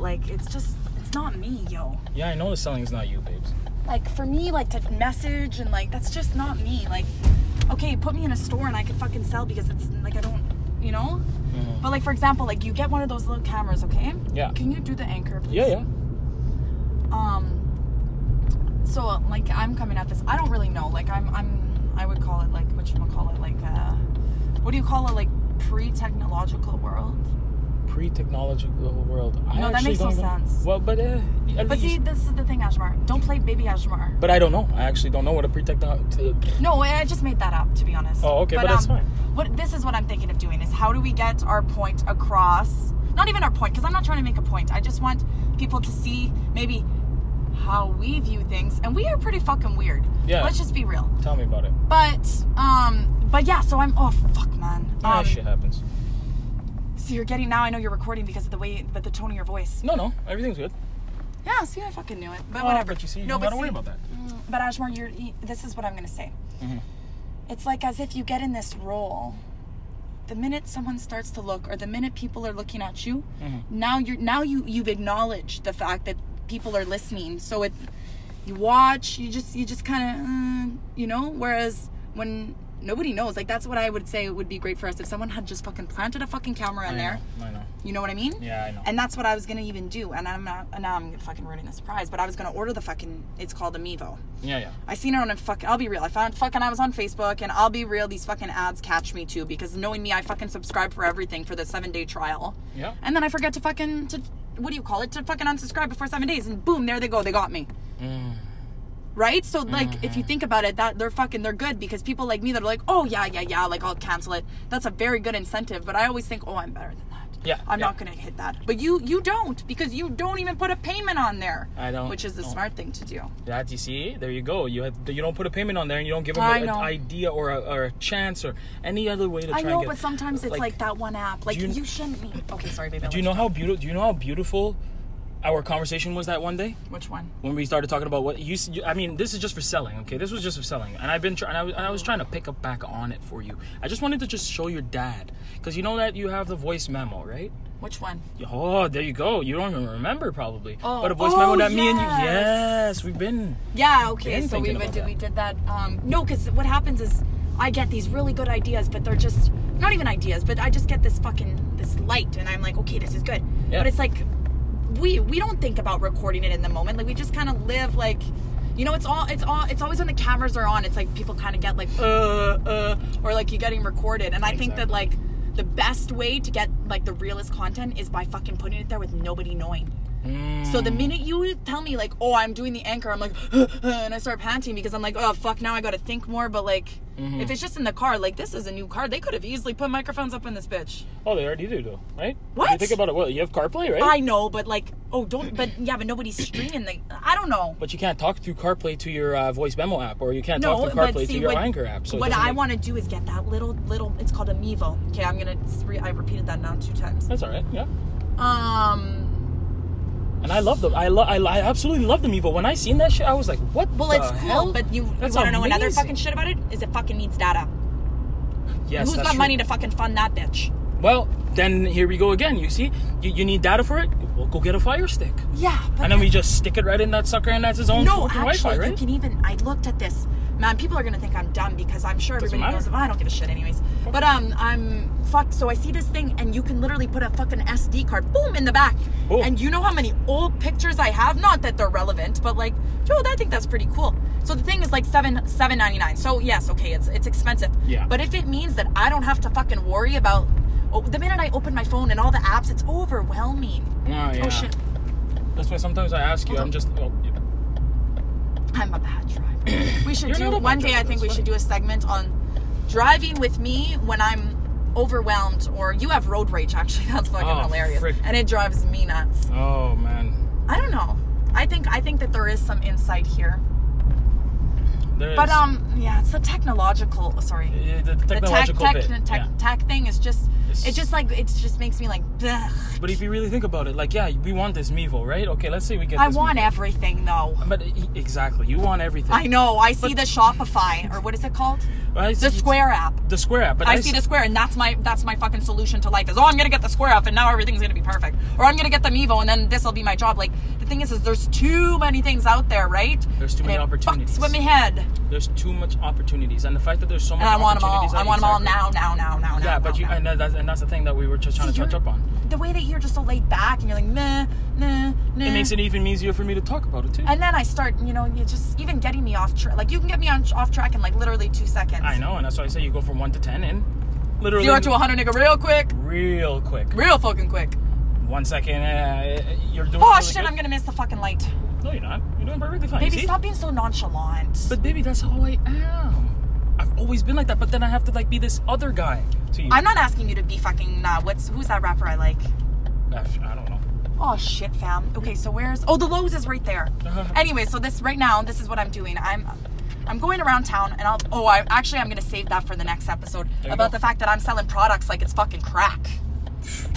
Like it's just it's not me, yo. Yeah, I know the selling is not you, babes. Like for me, like to message and like that's just not me. Like, okay, put me in a store and I could fucking sell because it's like I don't, you know. Mhm. But like for example, like you get one of those little cameras, okay? Yeah. Can you do the anchor, please? Yeah, yeah. Um. So like I'm coming at this. I don't really know. Like I'm I'm I would call it like what you call it like uh, what do you call it like pre-technological world? Pre-technological world. I No, that makes no sense. Well, but uh, But least- see, this is the thing, Ashmar. Don't play baby Ashmar. But I don't know. I actually don't know what a pre-technological. No, I just made that up to be honest. Oh, okay, but that's fine. What this is what I'm thinking of doing is how do we get our point across? Not even our point, because I'm not trying to make a point. I just want people to see maybe how we view things, and we are pretty fucking weird. Yeah. Let's just be real. Tell me about it. But um, but yeah. So I'm. Oh fuck, man. Ah, Um, shit happens. So you're getting now. I know you're recording because of the way, but the tone of your voice. No, no, everything's good. Yeah. See, I fucking knew it. But Oh, whatever. But you see, you no, don't worry about that. Mm, But Ashmore, you're. y- This is what I'm gonna say. Mm-hmm. It's like as if you get in this role. The minute someone starts to look, or the minute people are looking at you, Mhm. now you're now you you've acknowledged the fact that people are listening. So it, you watch, you just you just kind of, uh, you know. Whereas when nobody knows, like that's what I would say would be great for us if someone had just fucking planted a fucking camera in I there. know, I know. You know what I mean? Yeah, I know. And that's what I was gonna even do. And I'm not. And now I'm fucking ruining the surprise. But I was gonna order the fucking. It's called a Mevo. yeah, yeah. I seen it on a fucking. I'll be real. I found fucking. I was on Facebook, and I'll be real. These fucking ads catch me too because knowing me, I fucking subscribe for everything for the seven day trial. Yeah. And then I forget to fucking to what do you call it to fucking unsubscribe before seven days, and boom, there they go. They got me. Mm. Right? So like, if Mm-hmm. you think about it, that they're fucking they're good because people like me that are like, oh yeah, yeah, yeah, like I'll cancel it. That's a very good incentive. But I always think, oh, I'm better than that. Yeah, I'm yeah. not gonna hit that. But you you don't because you don't even put a payment on there. I don't, Which is the no. smart thing to do. That you see, there you go. You have, you don't put a payment on there, and you don't give them an idea or a, or a chance or any other way to try I know, get. but sometimes it's like, that one app. Like you, you- shouldn't be. Okay, sorry, baby. Do you know how beautiful? Do you know how beautiful our conversation was that one day Which one? when we started talking about what you? I mean, this is just for selling. Okay, this was just for selling, and I've been trying. I, was- I was trying to pick up back on it for you. I just wanted to just show your dad because you know that you have the voice memo, right? Which one? Oh, there you go. You don't even remember probably. Oh. But a voice Oh, memo that me and you. yes. Yes, we've been. Yeah. Okay. Been So we would that. we did that. Um, no, because what happens is I get these really good ideas, but they're just not even ideas. But I just get this fucking this light, and I'm like, okay, this is good. Yeah. But it's like we we don't think about recording it in the moment. Like we just kind of live like. You know, it's all it's all it's always when the cameras are on. It's like people kind of get like uh uh, or like you're getting recorded. And I think that like the best way to get like the realest content is by fucking putting it there with nobody knowing. So the minute you tell me like, oh, I'm doing the anchor, I'm like, and I start panting because I'm like, oh fuck, now I got to think more. But like, Mm-hmm. if it's just in the car, like this is a new car, they could have easily put microphones up in this bitch. Oh, they already do though, right? What? You think about it. Well, you have CarPlay, right? I know, but like, oh, don't. But yeah, but nobody's streaming. The, I don't know. But you can't talk through CarPlay to your uh, voice memo app, or you can't No, talk through CarPlay see, to your what, Anchor app. So what I make- want to do is get that little little. It's called a Mevo. Okay, I'm gonna. Re- I repeated that now two times. That's all right. Yeah. Um. And I love them. I love I, I absolutely love them Mevo. When I seen that shit, I was like, what? Well, it's cool, hell? but you, you want to know another fucking shit about it? Is it fucking needs data? Yes, Who's got true. money to fucking fund that bitch? Well, then here we go again. You see, you, you need data for it. We'll go get a Fire Stick, Yeah, but and then we just stick it right in that sucker, and that's his own No, fucking actually, Wi-Fi, you can even. I looked at this. Man, people are gonna think I'm dumb because I'm sure Doesn't everybody knows. matter. I don't give a shit, anyways. But um, I'm fucked. So I see this thing, and you can literally put a fucking SD card, boom, in the back. Cool. And you know how many old pictures I have? Not that they're relevant, but like, Joe, I think that's pretty cool. So the thing is like seven seven ninety nine. So yes, okay, it's it's expensive. Yeah. But if it means that I don't have to fucking worry about. Oh, the minute I open my phone and all the apps, it's overwhelming. Oh, yeah. Oh shit. That's why sometimes I ask you. Hold I'm on. just. Oh, yeah. I'm a bad driver. We should You're do one day. I think we should do a segment on driving with me when I'm overwhelmed, or you have road rage. Actually, that's fucking Oh, hilarious, frick. and it drives me nuts. oh man. I don't know. I think I think that there is some insight here. There But is. um, yeah, it's the technological. Sorry, Yeah, the, the the tech technological tech bit. tech, yeah. tech thing is just. It's- It just like it just makes me like. But if you really think about it, like, yeah, we want this Mevo, right? Okay, let's say we get. I want Mevo. everything though. But exactly, you want everything. I know. I see the Shopify or what is it called? The Square app. The Square app. But I I see the Square, and that's my that's my fucking solution to life. Is oh, I'm gonna get the Square app, and now everything's gonna be perfect. Or I'm gonna get the Mevo, and then this will be my job. Like the thing is, is there's too many things out there, right? There's too And many it opportunities. Fucks with me head, There's too much opportunities, and the fact that there's so much and I want them all. I want them all now, now, now, now, now. Yeah, but now, you now. and, that's, and that's the thing that we were just trying See, to touch up on. The way that you're just so laid back, and you're like, nah, nah, nah. It makes it even easier for me to talk about it too. And then I start, you know, you just even getting me off track. Like you can get me on off track in like literally two seconds. I know, and that's why I say you go from one to ten in literally Zero to 100, nigga, real quick, real quick. real fucking quick. One second, uh, you're doing. Oh really shit, good. I'm gonna miss the fucking light. No, you're not. You're doing perfectly fine. Baby, see? stop being so nonchalant. But baby, that's how I am. I've always been like that. But then I have to like be this other guy to you. I'm not asking you to be fucking. Uh, what's who's that rapper I like? I don't know. Oh shit, fam. Okay, so where's? Oh, the Lowe's is right there. Uh-huh. anyway, so this right now, this is what I'm doing. I'm. I'm going around town and I'll oh I actually I'm gonna save that for the next episode about go. the fact that I'm selling products like it's fucking crack.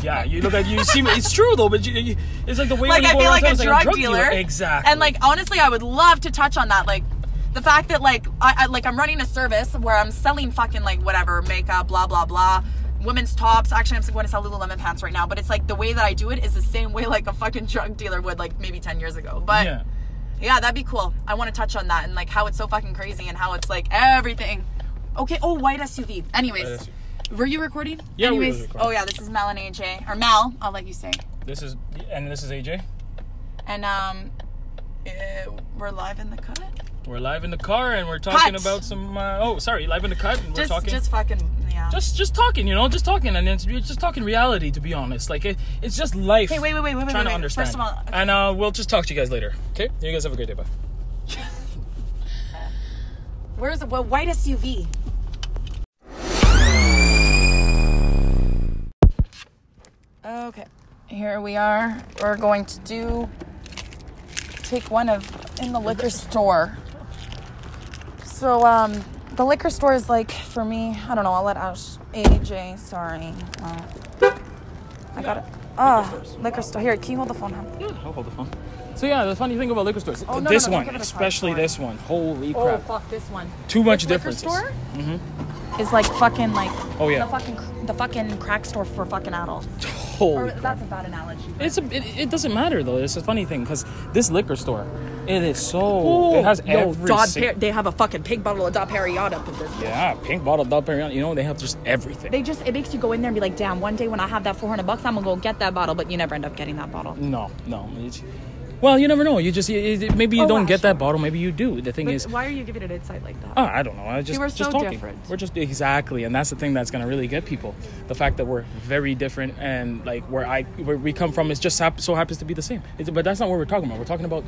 Yeah, you look at you see. It's true though, but you, you, it's like the way like I feel like a it's drug, dealer. Exactly. And like honestly, I would love to touch on that. Like the fact that like I, I like I'm running a service where I'm selling fucking like whatever makeup, blah blah blah. Women's tops. Actually, I'm going to sell Lululemon pants right now. But it's like the way that I do it is the same way like a fucking drug dealer would like maybe ten years ago. But yeah. yeah, that'd be cool. I want to touch on that and like how it's so fucking crazy and how it's like everything. Okay. Oh, white SUV. Anyways, White SUV. Were you recording? Yeah, we were recording. oh yeah, this is Mel and AJ or Mel. I'll let you say. This is and this is AJ. And um, eh, we're live in the cut. We're live in the car and we're talking Cut. about some. Uh, oh, sorry, live in the cut. And we're Just, talking. just fucking yeah. just just talking, you know, just talking, and it's it's just talking reality. To be honest, like it, it's just life. Okay, wait, wait, wait, wait, Trying wait, to wait. understand. First of all, okay. and uh, we'll just talk to you guys later. Okay, you guys have a great day. Bye. Where's the well, white SUV? Here we are. We're going to do take one of in the liquor store. So um, the liquor store is like for me. I don't know. I'll let Ash AJ. Sorry. Uh, I got it. Ah, stores. liquor store. Here, can you hold the phone? Huh? Yeah, I'll hold the phone. So yeah, the funny thing about liquor stores, Oh, no, this no, no, one, don't give it a especially this one, holy crap! Oh crap, fuck, this one. too much differences. store is like fucking like Oh, yeah. the fucking the fucking crack store for fucking adults. Holy Or that's a bad analogy. It's a, it, it doesn't matter though. It's a funny thing because this liquor store, it is so it has yo, every Dodd they have a fucking pink bottle of Dom Perignon up in this. yeah pink bottle Dom Perignon. You know they have just everything. They just it makes you go in there and be like, damn, one day when I have that 400 bucks, I'm gonna go get that bottle, but you never end up getting that bottle. no, no. It's, well, you never know. You just it- maybe you Oh, don't wow, get sure. that bottle. Maybe you do. The thing But is, why are you giving it insight like that? Oh, I don't know. I just we're just so talking. different. We're just exactly, and that's the thing that's gonna really get people. The fact that we're very different, and like where I where we come from is just hap- so happens to be the same. It's, but that's not what we're talking about. We're talking about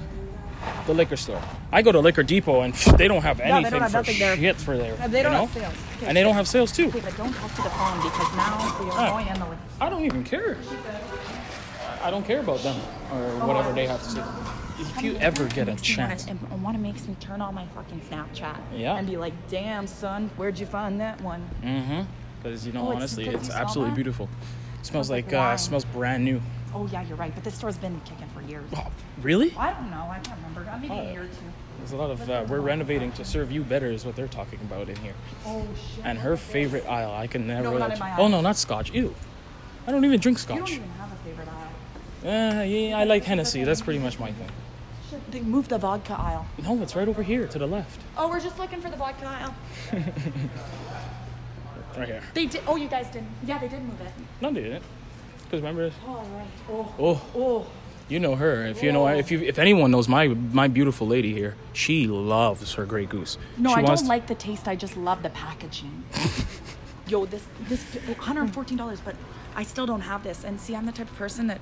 the liquor store. I go to Liquor Depot, and they don't have anything don't have for nothing there. shit for there. They don't you know? have sales. Okay, and they don't have sales too. Okay, but don't talk to the phone because now we are Ah. going in the. I don't even care. I don't care about them or whatever they have to say. If you ever get a wanna- chance, it want to makes me turn on my fucking Snapchat. Yeah. And be like, damn, son, where'd you find that one? mm-hmm. Because you know, Oh, it's- honestly, it's you absolutely that? beautiful. smells like like, uh, wine. smells brand new. Oh yeah, you're right. But this store's been kicking for years. Oh, really? I don't know. I can't remember. Maybe Oh. a year or two. There's a lot of uh, we're renovating to serve you better is what they're talking about in here. Oh shit. And her favorite aisle, I can never. No, not let in you- my oh aisle. no, not Scotch. Ew. I don't even drink scotch. You Scotch. don't even have a favorite aisle. Uh, yeah, I like Hennessy. That's pretty much my thing. They moved the vodka aisle. No, it's right over here to the left. Oh, we're just looking for the vodka aisle. Right here. They did. Oh, you guys didn't. Yeah, they did move it. No, they didn't. Because remember, All right. Oh. oh, Oh. you know her. If you know, if you, if anyone knows my my beautiful lady here, she loves her Grey Goose. No, she I don't like the taste. I just love the packaging. Yo, this this $114, but I still don't have this. And see, I'm the type of person that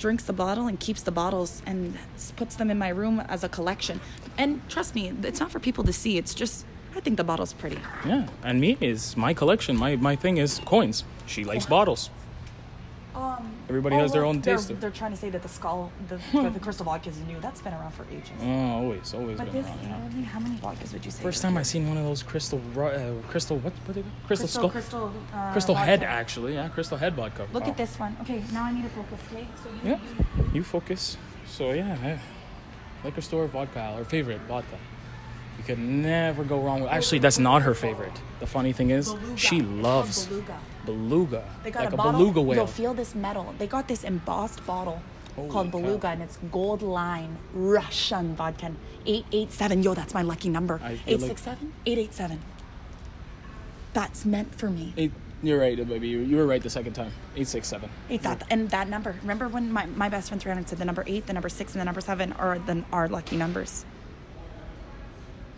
drinks the bottle and keeps the bottles and puts them in my room as a collection. And trust me, it's not for people to see. It's just I think the bottle's pretty. Yeah, and me is my collection. My my thing is coins. She likes bottles. Um, Everybody has their well, own they're, taste. They're trying to say that the skull, the, the crystal vodka is new. That's been around for ages. Oh, always, always but been this, around. Yeah. I mean, how many vodkas would you say? First time I seen one of those crystal, uh, crystal what? What they call? Crystal, skull, crystal, uh, crystal head. Actually, yeah, crystal head vodka. Look Wow. at this one. Okay, now I need to focus. Okay, so you, Yeah, you focus. So yeah, yeah. liquor store vodka, her favorite vodka. You could never go wrong with. Actually, that's not her favorite. The funny thing is, Beluga. she loves beluga. beluga, They got like a, a, bottle. beluga whale. You'll feel this metal. They got this embossed bottle Holy called cow. beluga, and it's gold line Russian vodka. Eight eight seven. Yo, that's my lucky number. Eight six seven. Eight eight seven. That's meant for me. Eight, you're right, baby. You, you were right the second time. Eight six seven. Eight that and that number. Remember when my, my best friend 300 said the number eight, the number six, and the number seven are the are lucky numbers.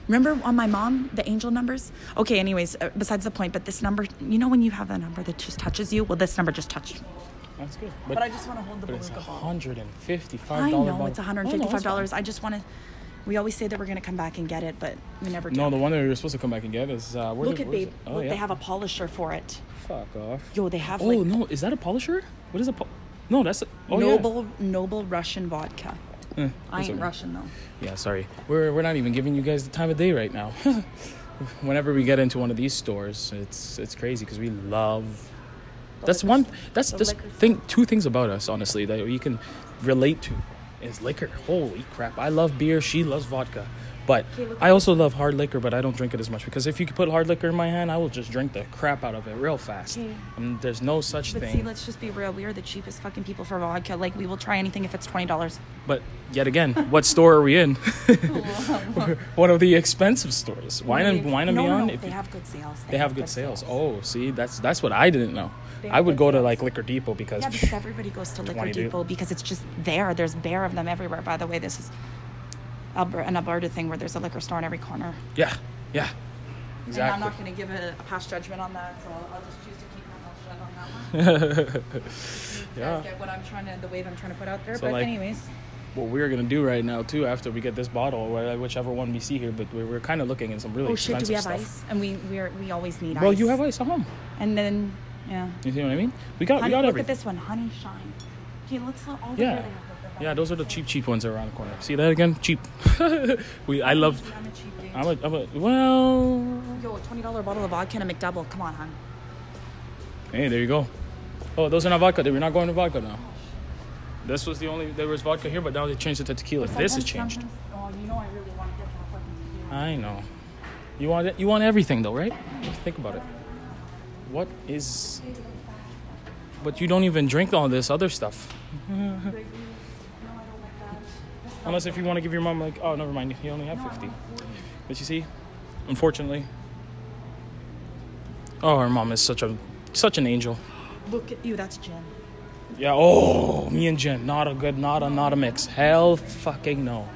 Remember on my mom the angel numbers? Okay, anyways, uh, besides the point, but this number, you know when you have a number that just touches you? Well, this number just touched me. That's good. But, I just want to hold the but it's a beluga bottle. hundred and fifty-five I dollar know bottle. it's Oh, $155. that's fine. I just want to. We always say that we're gonna come back and get it, but we never do. No, the one that we were supposed to come back and get is uh, where Look did- at where is babe. Oh Look, yeah. they have a polisher for it. Fuck off. Yo, they have Oh like no, is that a polisher? What is a pol- No, that's a, oh yeah. noble, noble Russian vodka. Eh, I ain't okay. Russian though. Yeah, sorry. We're we're not even giving you guys the time of day right now. Whenever we get into one of these stores, it's it's crazy because we love. The That's one. That's The this thing. Two things about us, honestly, that you can relate to, is liquor. Holy crap! I love beer. She loves vodka, but I also love hard liquor. But I don't drink it as much because if you could put hard liquor in my hand, I will just drink the crap out of it real fast. Okay. And um, there's no such But thing. see, let's just be real. We are the cheapest fucking people for vodka. Like, we will try anything if it's twenty dollars. But yet again, what store are we in? One of the expensive stores. Wine and Wine and no, Beyond. No, if they you- have good sales. they have good sales. Oh, see, that's that's what I didn't know. They I would good go to like Liquor Depot because Yeah, because everybody goes to Liquor Depot because it's just there. There's bare of them everywhere. By the way, this is Alber- an Alberta thing where there's a liquor store in every corner. yeah, yeah, And I'm not going to give a, a past judgment on that, so I'll just choose to keep my mouth shut on that one. Yeah. guys get what I'm trying to, the wave I'm trying to put out there. So, but like- anyways, What we're gonna do right now too, after we get this bottle, or whichever one we see here, but we're, we're kind of looking at some really oh shit, do expensive we have stuff. ice? And we we are, we always need Well, ice. Well, you have ice at home. And then yeah. You see what I mean? We got Honey, we got look everything. at this one, Honey Shine. Okay, let's look all the Yeah. Beer they have. Yeah, those are the cheap, cheap ones around the corner. See that again? Cheap. we, I love. I'm a cheap. I'm a, I'm a. Well, Yo, a twenty dollar bottle of vodka and a McDouble. Come on, hon. hey, there you go. Oh, those are not vodka. We're not going to vodka now. This was the only. There was vodka here, but now they changed it to tequila. This has changed. Oh, you know I really want to get that fucking tequila. I know. You want it, you want everything though, right? Think about it. What is But you don't even drink all this other stuff. Unless if you want to give your mom like, oh, never mind, you only have 50. But you see, unfortunately, oh, her mom is such a such an angel. Look at you. That's gin. Yeah. Oh, me and gin, not a good, not a, not a mix. Hell, fucking no.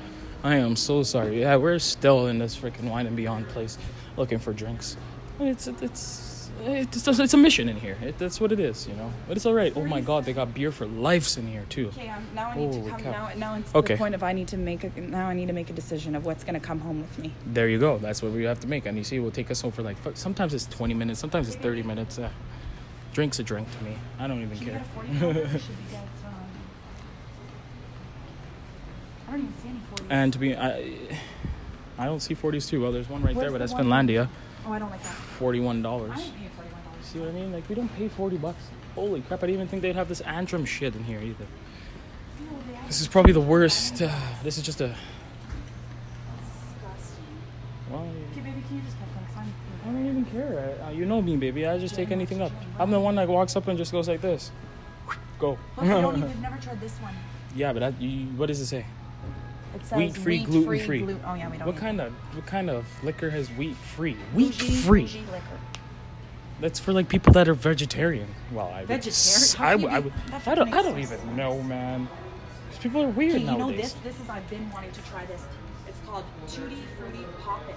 I am so sorry. Yeah, we're still in this freaking wine and beyond place, looking for drinks. It's it's it's it's a mission in here. It, that's what it is, you know. But it's all right. Oh my God, they got beer for lives in here too. Okay, um, now I need Holy to come. cow. Now, now it's Okay. the point of I need to make a. Now I need to make a decision of what's gonna come home with me. There you go. That's what we have to make. And you see, it will take us home for like sometimes it's 20 minutes, sometimes it's 30 minutes. Uh, drink's a drink to me. I don't even care. get a forty? pounder, or should we get? Um, I don't even see any forties. And to be, I, I don't see 40s too. Well, there's one right there, but the that's Finlandia. oh, I don't like that. $41. I ain't paying forty-one dollars. See what I mean? Like we don't pay 40 bucks. Holy crap! I didn't even think they'd have this Antrim shit in here either. This is probably the worst. Uh, this is just a. Well, Okay, baby, can you just pick one? I don't even care. I, uh, you know me, baby. I just take anything up. I'm the one that walks up and just goes like this. Go. Look, don't even, we've never tried this one. yeah, but that, you, what does it say? It says Wheat-free, wheat-free, gluten-free. Gluten. Oh yeah, we don't. What kind of what kind of liquor has wheat free? Wheat free. bougie liquor. That's for like people that are vegetarian. Well, I would. Vegetarian? I would. I, would, I don't. I don't even sense. know, man. These people are weird Okay, you know this. This is I've been wanting to try this. It's called Tutti Frutti Poppin'.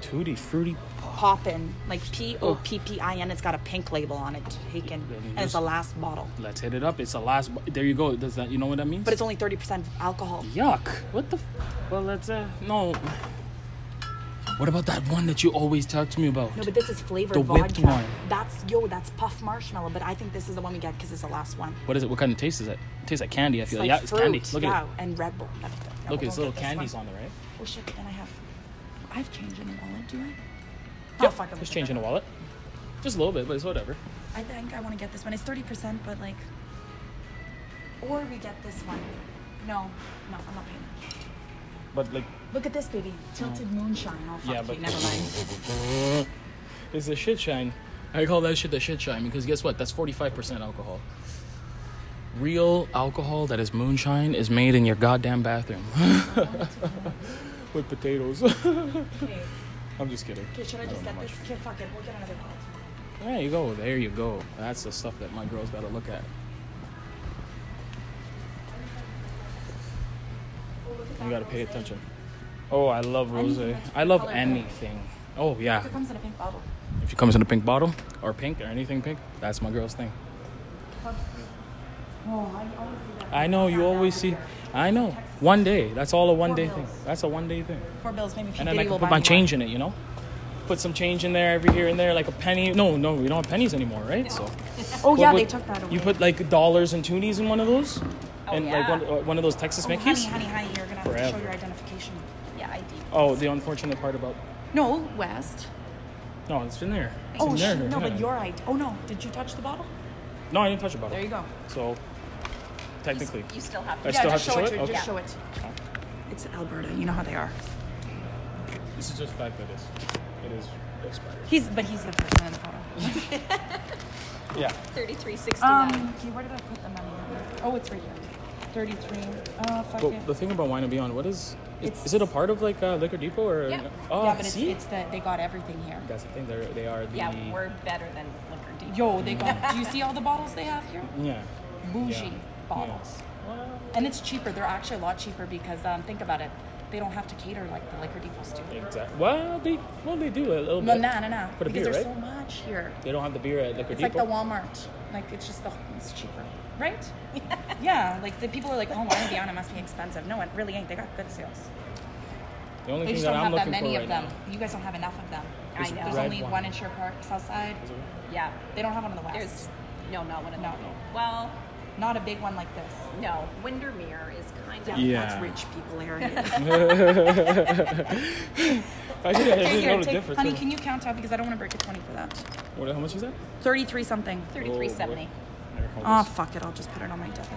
Tutti fruity. Poppin', like P O P P I N. It's got a pink label on it, taken, and it's the last bottle. Let's hit it up. It's the last. There you go. Does that? You know what that means? But it's only thirty percent alcohol. yuck. What the? F- well, let's. Uh, no. What about that one that you always talk to me about? No, but this is flavored The whipped vodka. one. That's yo, that's puff marshmallow. But I think this is the one we get because it's the last one. What is it? What kind of taste is it? It tastes like candy. I It's feel like like, yeah, it's candy. Look at it. and Red Bull. That's good. No, Look, it's little candies one. on there, right? Oh shit! But then I have, I have change in the wallet. Do I? Yeah, Oh, fuck, just gonna change in get the wallet. Just a little bit, but it's whatever. I think I want to get this one. It's thirty percent, but like, or we get this one. No, no, I'm not paying. But like, Look at this, baby. Tilted oh. moonshine. Oh fuck yeah, you, but never mind. it's a shit shine. I call that shit the shit shine because guess what? That's 45% alcohol. Real alcohol that is moonshine is made in your goddamn bathroom with potatoes. Okay. I'm just kidding. Okay, should I just get this? Okay, fuck it. We'll get another bottle. There you go. There you go. That's the stuff that my girls got to look at. You got to pay attention. Oh, I love rose. I love anything. Oh yeah. If it comes in a pink bottle. If it comes in a pink bottle or pink or anything pink, that's my girl's thing. Oh, I always. I know you always see. I know. One day. That's all a one day thing. That's a one day thing. Four bills, maybe. And then I can put my change in it. You know. Put some change in there every here and there, like a penny. No, no, we don't have pennies anymore, right? So. Oh yeah, they took that away. You put like dollars and toonies in one of those, Oh, and like one, uh, one of those Texas oh, Mickeys. honey, honey, honey, you're gonna Forever. show your identification. Yeah, I do. Oh, the unfortunate part about No, West. no, it's in there. It's Oh in shit, there. no, yeah. but your ID. Oh no, did you touch the bottle? No, I didn't touch the bottle. There you go. So, technically, You still have I to. still yeah, have just to show show it. it? to- Just Okay. show it. It's Alberta. You know how they are. this is just the fact that it's it is expired. He's, but he's the person in the photo. Yeah. 3369. Um, okay, where did I put the money? Oh, it's right here. Thirty-three. Oh, fuck But it. the thing about Wine and Beyond, what is? Is, It's- is it a part of like uh, Liquor Depot or? Yeah. Oh, yeah, but it's, see. it's that they got everything here. That's the thing. They're, they are the. yeah, we're better than Liquor Depot. Yo, they got. do you see all the bottles they have here? Yeah. Bougie Yeah. bottles. Well, And it's cheaper. They're actually a lot cheaper because um, think about it. They don't have to cater like the liquor depots do. exactly. Well, they well they do a little No, bit. nah, nah, nah. For the Because beer, there's right? so much here. They don't have the beer at Liquor Depot. It's like the Walmart. Like it's just the it's cheaper, right? yeah. Like the people are like, oh, wine Beyond it must be expensive. No, it really ain't. They got good sales. The only They thing just that don't I'm have that looking many for of right them. now. You guys don't have enough of them. I know. There's only wine. one in Sherwood Park, South Side. Is it- Yeah. They don't have one in the west. There's no, not one of No. them. Well, Not a big one like this. no. Windermere is kind of. Yeah. That's rich people area. I didn't, I didn't Here, know the take- difference. honey, can you count out because I don't want to break a twenty for that. What, how much is that? Thirty-three something. 3370. Here, hold Oh this. fuck it! I'll just put it on my debit.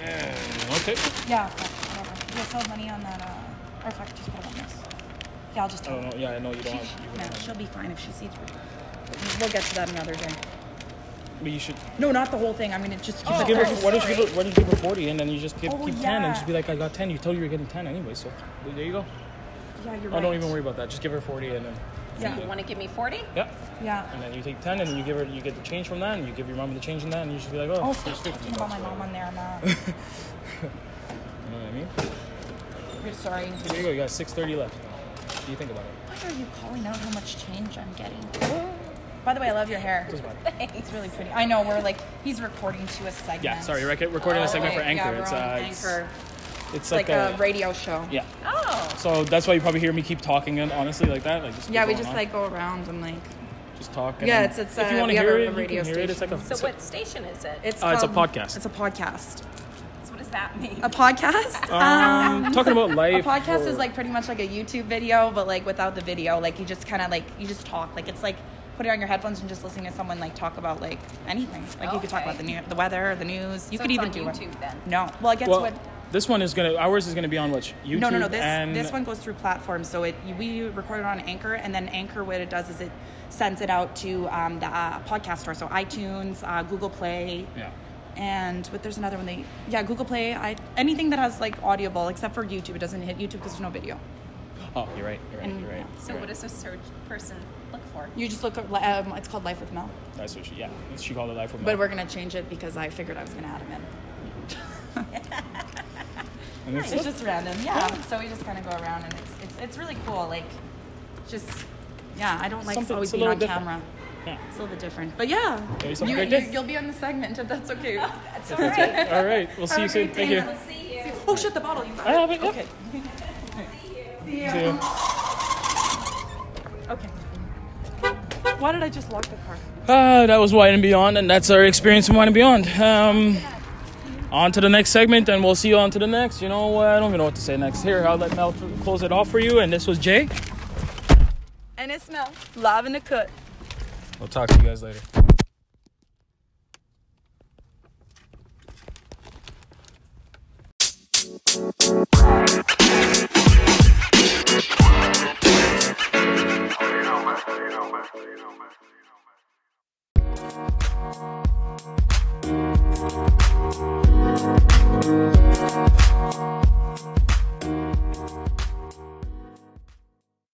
Okay. Yeah, fuck, whatever. You'll sell money on that. Uh, or fuck, just put it on this. Yeah, I'll just tell don't her. know. Yeah, I know you don't. She, Have, you no, wouldn't have- she'll be fine if she sees through. We'll get to that another day. But you should. No, not the whole thing. I'm gonna just keep Just give her, there. why don't you give her, why don't you give her 40 and then you just give, Oh, keep 10 yeah. and just be like, I got 10. You told you were getting 10 anyway, so there you go. Yeah, you're Oh, right. don't even worry about that. Just give her 40 and then, So Yeah. you want to give me 40? yeah. Yeah. And then you take 10 and then you give her, you get the change from that and you give your mom the change in that and you should be like, oh, Oh, here's stop 50 talking about my bucks, mom on there, Matt. You know what I mean? We're sorry. There you go. You got 630 left. What do you think about it? Why are you calling out how much change I'm getting? By the way, I love your hair. Doesn't. It's really pretty. I know we're like he's recording to a segment. Yeah, sorry, rec- recording a segment for Anchor. Yeah, we're it's, uh, it's, Anchor. it's It's like, like, a, a radio show. yeah. Oh. So that's why you probably hear me keep talking and honestly like that. Like just Yeah, we just on. like go around and like just talk. And Yeah, it's- it's, if you uh, want to have hear a- it, you radio can hear it. It's like a So what station is it? it's Uh, it's a podcast. It's a podcast. So what does that mean? A podcast? um, talking about life. a life. podcast or- is like pretty much like a YouTube video, but like without the video. Like you just kind of like you just talk. Like it's like put it on your headphones and just listening to someone like talk about like anything. Like you could talk about the new, the weather, the news. You So could it's even on do YouTube it. then? No, well, it gets well, what. This one is gonna ours is gonna be on which YouTube. No, no, no. This and this one goes through platforms. So it we record it on Anchor, and then Anchor, what it does is it sends it out to um, the uh, podcast store. So iTunes, uh, Google Play, Yeah. and but there's another one. They yeah, Google Play. I anything that has like audible, except for YouTube, it doesn't hit YouTube because there's no video. Oh, you're right. You're right. And- You're right. So you're what right. does a search person look for? You just look at um, it's called Life with Mel, That's what she. Yeah, she called it life with Mel. but we're gonna change it because I figured I was gonna add him in. And there's It's just random, yeah. So we just kind of go around, and it's it's it's really cool. Like, just yeah, I don't like Something- always being on different. camera. yeah. It's a little bit different, but yeah, Okay, so You, you, you'll be on the segment if that's okay. That's all right. All right. We'll see you soon. Thank you. We'll see you. Oh shit, the bottle you got. I have it, yeah. Okay. See you. Okay. Why did I just lock the car? Uh, that was Wine and Beyond, and that's our experience in Wine and Beyond. Um, on to the next segment and we'll see you on to the next. You know, I don't even know what to say next. Here, I'll let Mel close it off for you. And this was Jay. And it's Mel, live in the cut. We'll talk to you guys later.